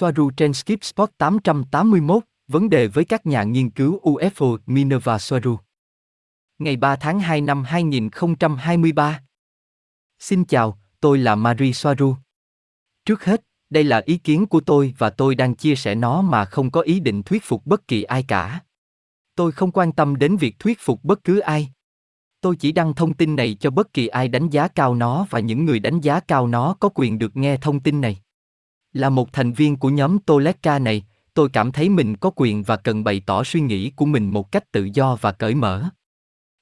Soaru trên Skip Spot 881, vấn đề với các nhà nghiên cứu UFO Minerva Soaru. Ngày 3 tháng 2 năm 2023. Xin chào, tôi là Marie Soaru. Trước hết, đây là ý kiến của tôi và tôi đang chia sẻ nó mà không có ý định thuyết phục bất kỳ ai cả. Tôi không quan tâm đến việc thuyết phục bất cứ ai. Tôi chỉ đăng thông tin này cho bất kỳ ai đánh giá cao nó và những người đánh giá cao nó có quyền được nghe thông tin này. Là một thành viên của nhóm Toleka này, tôi cảm thấy mình có quyền và cần bày tỏ suy nghĩ của mình một cách tự do và cởi mở.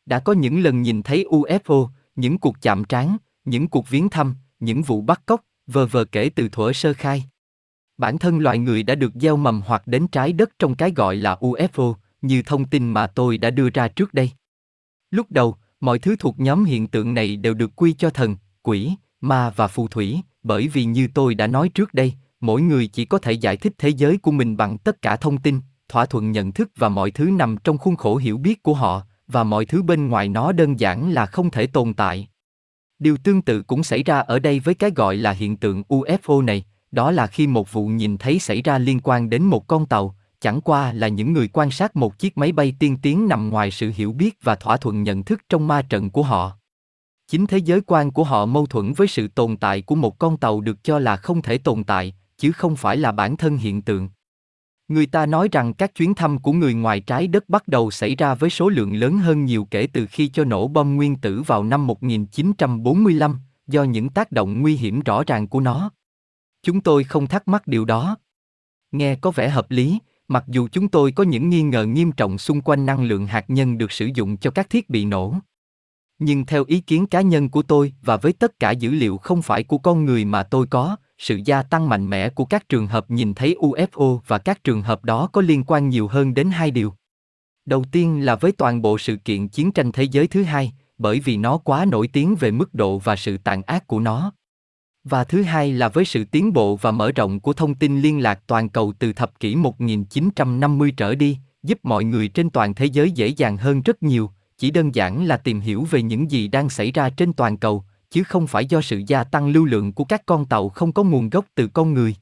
Đã có những lần nhìn thấy UFO, những cuộc chạm trán, những cuộc viếng thăm, những vụ bắt cóc, vờ vờ kể từ thuở sơ khai. Bản thân loài người đã được gieo mầm hoặc đến trái đất trong cái gọi là UFO, như thông tin mà tôi đã đưa ra trước đây. Lúc đầu, mọi thứ thuộc nhóm hiện tượng này đều được quy cho thần, quỷ, ma và phù thủy, bởi vì như tôi đã nói trước đây, mỗi người chỉ có thể giải thích thế giới của mình bằng tất cả thông tin, thỏa thuận nhận thức và mọi thứ nằm trong khuôn khổ hiểu biết của họ, và mọi thứ bên ngoài nó đơn giản là không thể tồn tại. Điều tương tự cũng xảy ra ở đây với cái gọi là hiện tượng UFO này, đó là khi một vụ nhìn thấy xảy ra liên quan đến một con tàu, chẳng qua là những người quan sát một chiếc máy bay tiên tiến nằm ngoài sự hiểu biết và thỏa thuận nhận thức trong ma trận của họ. Chính thế giới quan của họ mâu thuẫn với sự tồn tại của một con tàu được cho là không thể tồn tại, chứ không phải là bản thân hiện tượng. Người ta nói rằng các chuyến thăm của người ngoài trái đất bắt đầu xảy ra với số lượng lớn hơn nhiều kể từ khi cho nổ bom nguyên tử vào năm 1945, do những tác động nguy hiểm rõ ràng của nó. Chúng tôi không thắc mắc điều đó. Nghe có vẻ hợp lý, mặc dù chúng tôi có những nghi ngờ nghiêm trọng xung quanh năng lượng hạt nhân được sử dụng cho các thiết bị nổ. Nhưng theo ý kiến cá nhân của tôi và với tất cả dữ liệu không phải của con người mà tôi có, sự gia tăng mạnh mẽ của các trường hợp nhìn thấy UFO và các trường hợp đó có liên quan nhiều hơn đến hai điều. Đầu tiên là với toàn bộ sự kiện chiến tranh thế giới thứ hai, bởi vì nó quá nổi tiếng về mức độ và sự tàn ác của nó. Và thứ hai là với sự tiến bộ và mở rộng của thông tin liên lạc toàn cầu từ thập kỷ 1950 trở đi, giúp mọi người trên toàn thế giới dễ dàng hơn rất nhiều, chỉ đơn giản là tìm hiểu về những gì đang xảy ra trên toàn cầu, chứ không phải do sự gia tăng lưu lượng của các con tàu không có nguồn gốc từ con người.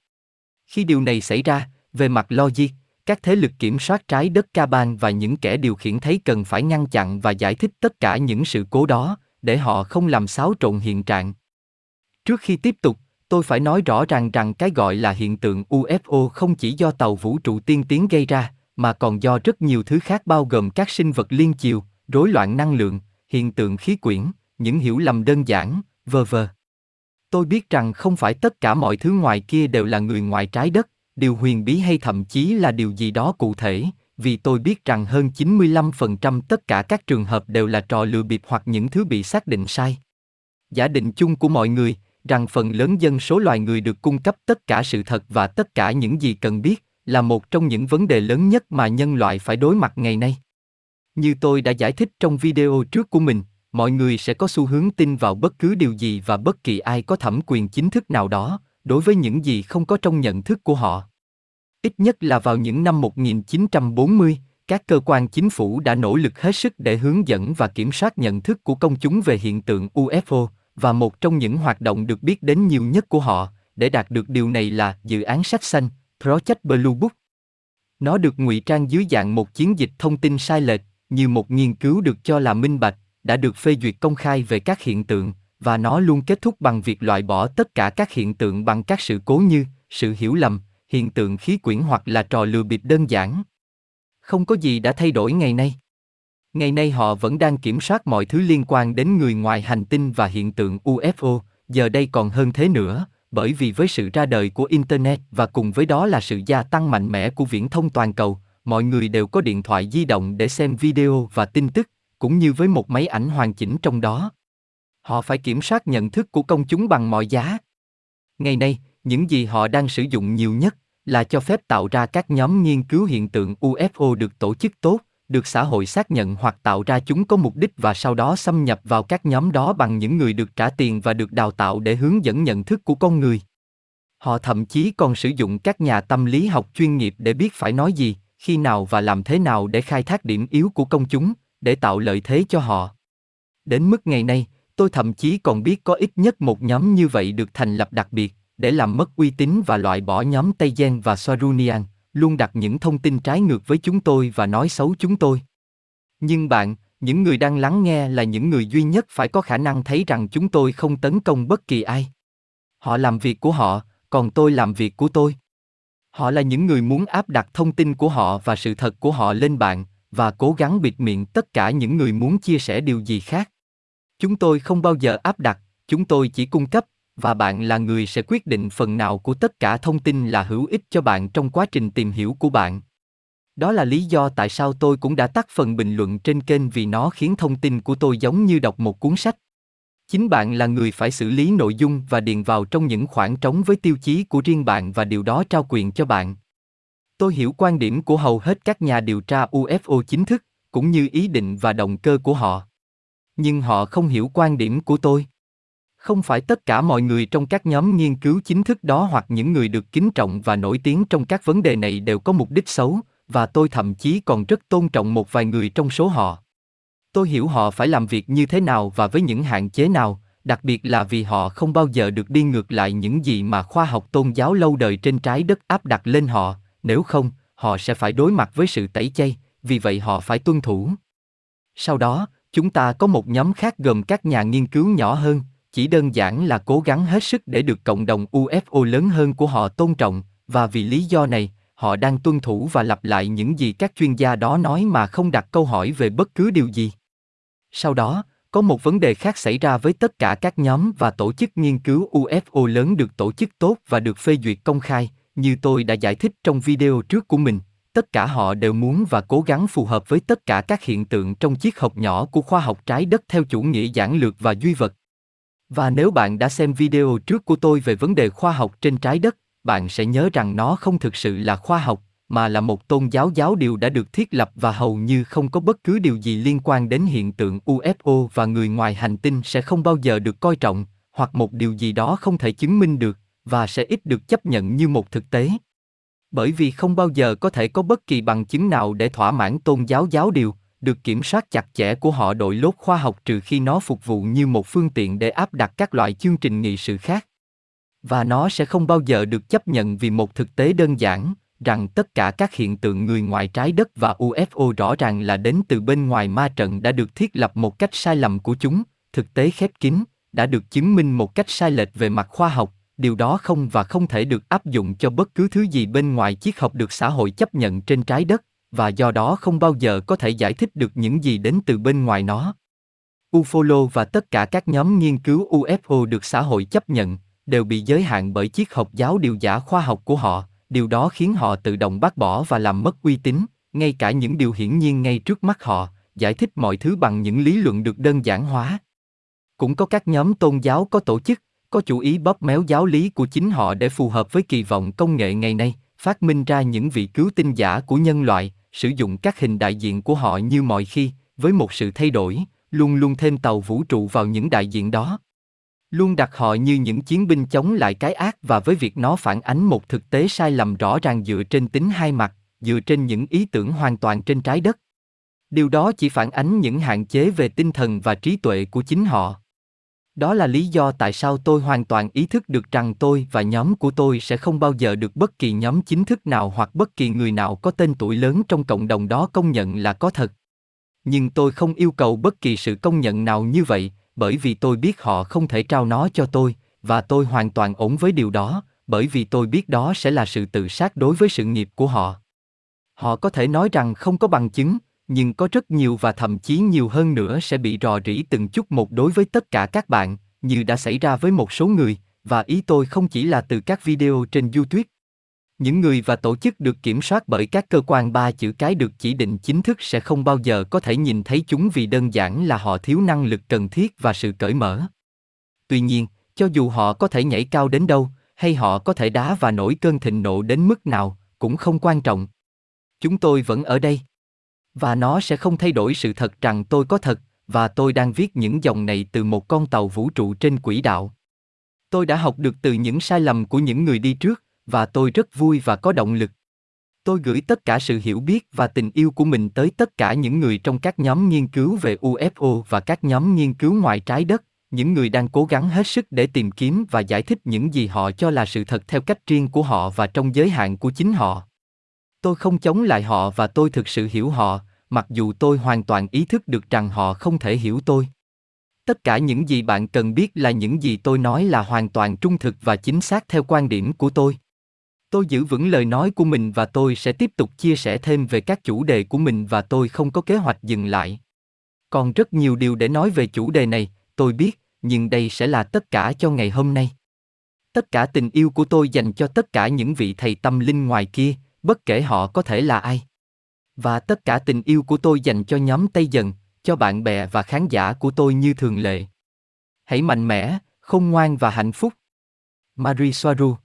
Khi điều này xảy ra, về mặt logic, các thế lực kiểm soát trái đất Caban và những kẻ điều khiển thấy cần phải ngăn chặn và giải thích tất cả những sự cố đó, để họ không làm xáo trộn hiện trạng. Trước khi tiếp tục, tôi phải nói rõ ràng rằng cái gọi là hiện tượng UFO không chỉ do tàu vũ trụ tiên tiến gây ra, mà còn do rất nhiều thứ khác bao gồm các sinh vật liên chiều, rối loạn năng lượng, hiện tượng khí quyển, những hiểu lầm đơn giản, vờ vờ. Tôi biết rằng không phải tất cả mọi thứ ngoài kia đều là người ngoài trái đất, điều huyền bí hay thậm chí là điều gì đó cụ thể, vì tôi biết rằng hơn 95% tất cả các trường hợp đều là trò lừa bịp hoặc những thứ bị xác định sai. Giả định chung của mọi người, rằng phần lớn dân số loài người được cung cấp tất cả sự thật và tất cả những gì cần biết, là một trong những vấn đề lớn nhất mà nhân loại phải đối mặt ngày nay. Như tôi đã giải thích trong video trước của mình, mọi người sẽ có xu hướng tin vào bất cứ điều gì và bất kỳ ai có thẩm quyền chính thức nào đó, đối với những gì không có trong nhận thức của họ. Ít nhất là vào những năm 1940, các cơ quan chính phủ đã nỗ lực hết sức để hướng dẫn và kiểm soát nhận thức của công chúng về hiện tượng UFO, và một trong những hoạt động được biết đến nhiều nhất của họ, để đạt được điều này là dự án sách xanh, Project Blue Book. Nó được ngụy trang dưới dạng một chiến dịch thông tin sai lệch, như một nghiên cứu được cho là minh bạch, đã được phê duyệt công khai về các hiện tượng, và nó luôn kết thúc bằng việc loại bỏ tất cả các hiện tượng bằng các sự cố như sự hiểu lầm, hiện tượng khí quyển hoặc là trò lừa bịp đơn giản. Không có gì đã thay đổi ngày nay. Ngày nay họ vẫn đang kiểm soát mọi thứ liên quan đến người ngoài hành tinh và hiện tượng UFO, giờ đây còn hơn thế nữa, bởi vì với sự ra đời của Internet và cùng với đó là sự gia tăng mạnh mẽ của viễn thông toàn cầu, mọi người đều có điện thoại di động để xem video và tin tức, cũng như với một máy ảnh hoàn chỉnh trong đó. Họ phải kiểm soát nhận thức của công chúng bằng mọi giá. Ngày nay, những gì họ đang sử dụng nhiều nhất là cho phép tạo ra các nhóm nghiên cứu hiện tượng UFO được tổ chức tốt, được xã hội xác nhận hoặc tạo ra chúng có mục đích và sau đó xâm nhập vào các nhóm đó bằng những người được trả tiền và được đào tạo để hướng dẫn nhận thức của con người. Họ thậm chí còn sử dụng các nhà tâm lý học chuyên nghiệp để biết phải nói gì, khi nào và làm thế nào để khai thác điểm yếu của công chúng, để tạo lợi thế cho họ. Đến mức ngày nay, tôi thậm chí còn biết có ít nhất một nhóm như vậy được thành lập đặc biệt, để làm mất uy tín và loại bỏ nhóm Tây Gen và Sarunian, luôn đặt những thông tin trái ngược với chúng tôi và nói xấu chúng tôi. Nhưng bạn, những người đang lắng nghe là những người duy nhất phải có khả năng thấy rằng chúng tôi không tấn công bất kỳ ai. Họ làm việc của họ, còn tôi làm việc của tôi. Họ là những người muốn áp đặt thông tin của họ và sự thật của họ lên bạn và cố gắng bịt miệng tất cả những người muốn chia sẻ điều gì khác. Chúng tôi không bao giờ áp đặt, chúng tôi chỉ cung cấp và bạn là người sẽ quyết định phần nào của tất cả thông tin là hữu ích cho bạn trong quá trình tìm hiểu của bạn. Đó là lý do tại sao tôi cũng đã tắt phần bình luận trên kênh vì nó khiến thông tin của tôi giống như đọc một cuốn sách. Chính bạn là người phải xử lý nội dung và điền vào trong những khoảng trống với tiêu chí của riêng bạn và điều đó trao quyền cho bạn. Tôi hiểu quan điểm của hầu hết các nhà điều tra UFO chính thức, cũng như ý định và động cơ của họ. Nhưng họ không hiểu quan điểm của tôi. Không phải tất cả mọi người trong các nhóm nghiên cứu chính thức đó hoặc những người được kính trọng và nổi tiếng trong các vấn đề này đều có mục đích xấu, và tôi thậm chí còn rất tôn trọng một vài người trong số họ. Tôi hiểu họ phải làm việc như thế nào và với những hạn chế nào, đặc biệt là vì họ không bao giờ được đi ngược lại những gì mà khoa học tôn giáo lâu đời trên trái đất áp đặt lên họ, nếu không, họ sẽ phải đối mặt với sự tẩy chay, vì vậy họ phải tuân thủ. Sau đó, chúng ta có một nhóm khác gồm các nhà nghiên cứu nhỏ hơn, chỉ đơn giản là cố gắng hết sức để được cộng đồng UFO lớn hơn của họ tôn trọng, và vì lý do này, họ đang tuân thủ và lặp lại những gì các chuyên gia đó nói mà không đặt câu hỏi về bất cứ điều gì. Sau đó, có một vấn đề khác xảy ra với tất cả các nhóm và tổ chức nghiên cứu UFO lớn được tổ chức tốt và được phê duyệt công khai, như tôi đã giải thích trong video trước của mình, tất cả họ đều muốn và cố gắng phù hợp với tất cả các hiện tượng trong chiếc hộp nhỏ của khoa học trái đất theo chủ nghĩa giản lược và duy vật. Và nếu bạn đã xem video trước của tôi về vấn đề khoa học trên trái đất, bạn sẽ nhớ rằng nó không thực sự là khoa học, mà là một tôn giáo giáo điều đã được thiết lập và hầu như không có bất cứ điều gì liên quan đến hiện tượng UFO và người ngoài hành tinh sẽ không bao giờ được coi trọng, hoặc một điều gì đó không thể chứng minh được, và sẽ ít được chấp nhận như một thực tế. Bởi vì không bao giờ có thể có bất kỳ bằng chứng nào để thỏa mãn tôn giáo giáo điều, được kiểm soát chặt chẽ của họ đội lốt khoa học trừ khi nó phục vụ như một phương tiện để áp đặt các loại chương trình nghị sự khác. Và nó sẽ không bao giờ được chấp nhận vì một thực tế đơn giản, rằng tất cả các hiện tượng người ngoài trái đất và UFO rõ ràng là đến từ bên ngoài ma trận đã được thiết lập một cách sai lầm của chúng, thực tế khép kín, đã được chứng minh một cách sai lệch về mặt khoa học, điều đó không và không thể được áp dụng cho bất cứ thứ gì bên ngoài chiếc học được xã hội chấp nhận trên trái đất, và do đó không bao giờ có thể giải thích được những gì đến từ bên ngoài nó. Ufolo và tất cả các nhóm nghiên cứu UFO được xã hội chấp nhận, đều bị giới hạn bởi chiếc học giáo điều giả khoa học của họ, điều đó khiến họ tự động bác bỏ và làm mất uy tín, ngay cả những điều hiển nhiên ngay trước mắt họ, giải thích mọi thứ bằng những lý luận được đơn giản hóa. Cũng có các nhóm tôn giáo có tổ chức, có chủ ý bóp méo giáo lý của chính họ để phù hợp với kỳ vọng công nghệ ngày nay, phát minh ra những vị cứu tinh giả của nhân loại, sử dụng các hình đại diện của họ như mọi khi, với một sự thay đổi, luôn luôn thêm tàu vũ trụ vào những đại diện đó. Luôn đặt họ như những chiến binh chống lại cái ác và với việc nó phản ánh một thực tế sai lầm rõ ràng dựa trên tính hai mặt, dựa trên những ý tưởng hoàn toàn trên trái đất. Điều đó chỉ phản ánh những hạn chế về tinh thần và trí tuệ của chính họ. Đó là lý do tại sao tôi hoàn toàn ý thức được rằng tôi và nhóm của tôi sẽ không bao giờ được bất kỳ nhóm chính thức nào hoặc bất kỳ người nào có tên tuổi lớn trong cộng đồng đó công nhận là có thật. Nhưng tôi không yêu cầu bất kỳ sự công nhận nào như vậy, bởi vì tôi biết họ không thể trao nó cho tôi, và tôi hoàn toàn ổn với điều đó, bởi vì tôi biết đó sẽ là sự tự sát đối với sự nghiệp của họ. Họ có thể nói rằng không có bằng chứng, nhưng có rất nhiều và thậm chí nhiều hơn nữa sẽ bị rò rỉ từng chút một đối với tất cả các bạn, như đã xảy ra với một số người, và ý tôi không chỉ là từ các video trên YouTube. Những người và tổ chức được kiểm soát bởi các cơ quan ba chữ cái được chỉ định chính thức sẽ không bao giờ có thể nhìn thấy chúng vì đơn giản là họ thiếu năng lực cần thiết và sự cởi mở. Tuy nhiên, cho dù họ có thể nhảy cao đến đâu, hay họ có thể đá và nổi cơn thịnh nộ đến mức nào, cũng không quan trọng. Chúng tôi vẫn ở đây. Và nó sẽ không thay đổi sự thật rằng tôi có thật, và tôi đang viết những dòng này từ một con tàu vũ trụ trên quỹ đạo. Tôi đã học được từ những sai lầm của những người đi trước, và tôi rất vui và có động lực. Tôi gửi tất cả sự hiểu biết và tình yêu của mình tới tất cả những người trong các nhóm nghiên cứu về UFO và các nhóm nghiên cứu ngoài trái đất, những người đang cố gắng hết sức để tìm kiếm và giải thích những gì họ cho là sự thật theo cách riêng của họ và trong giới hạn của chính họ. Tôi không chống lại họ và tôi thực sự hiểu họ, mặc dù tôi hoàn toàn ý thức được rằng họ không thể hiểu tôi. Tất cả những gì bạn cần biết là những gì tôi nói là hoàn toàn trung thực và chính xác theo quan điểm của tôi. Tôi giữ vững lời nói của mình và tôi sẽ tiếp tục chia sẻ thêm về các chủ đề của mình và tôi không có kế hoạch dừng lại. Còn rất nhiều điều để nói về chủ đề này, tôi biết, nhưng đây sẽ là tất cả cho ngày hôm nay. Tất cả tình yêu của tôi dành cho tất cả những vị thầy tâm linh ngoài kia, bất kể họ có thể là ai. Và tất cả tình yêu của tôi dành cho nhóm Tây Dần, cho bạn bè và khán giả của tôi như thường lệ. Hãy mạnh mẽ, khôn ngoan và hạnh phúc. Marie Soaru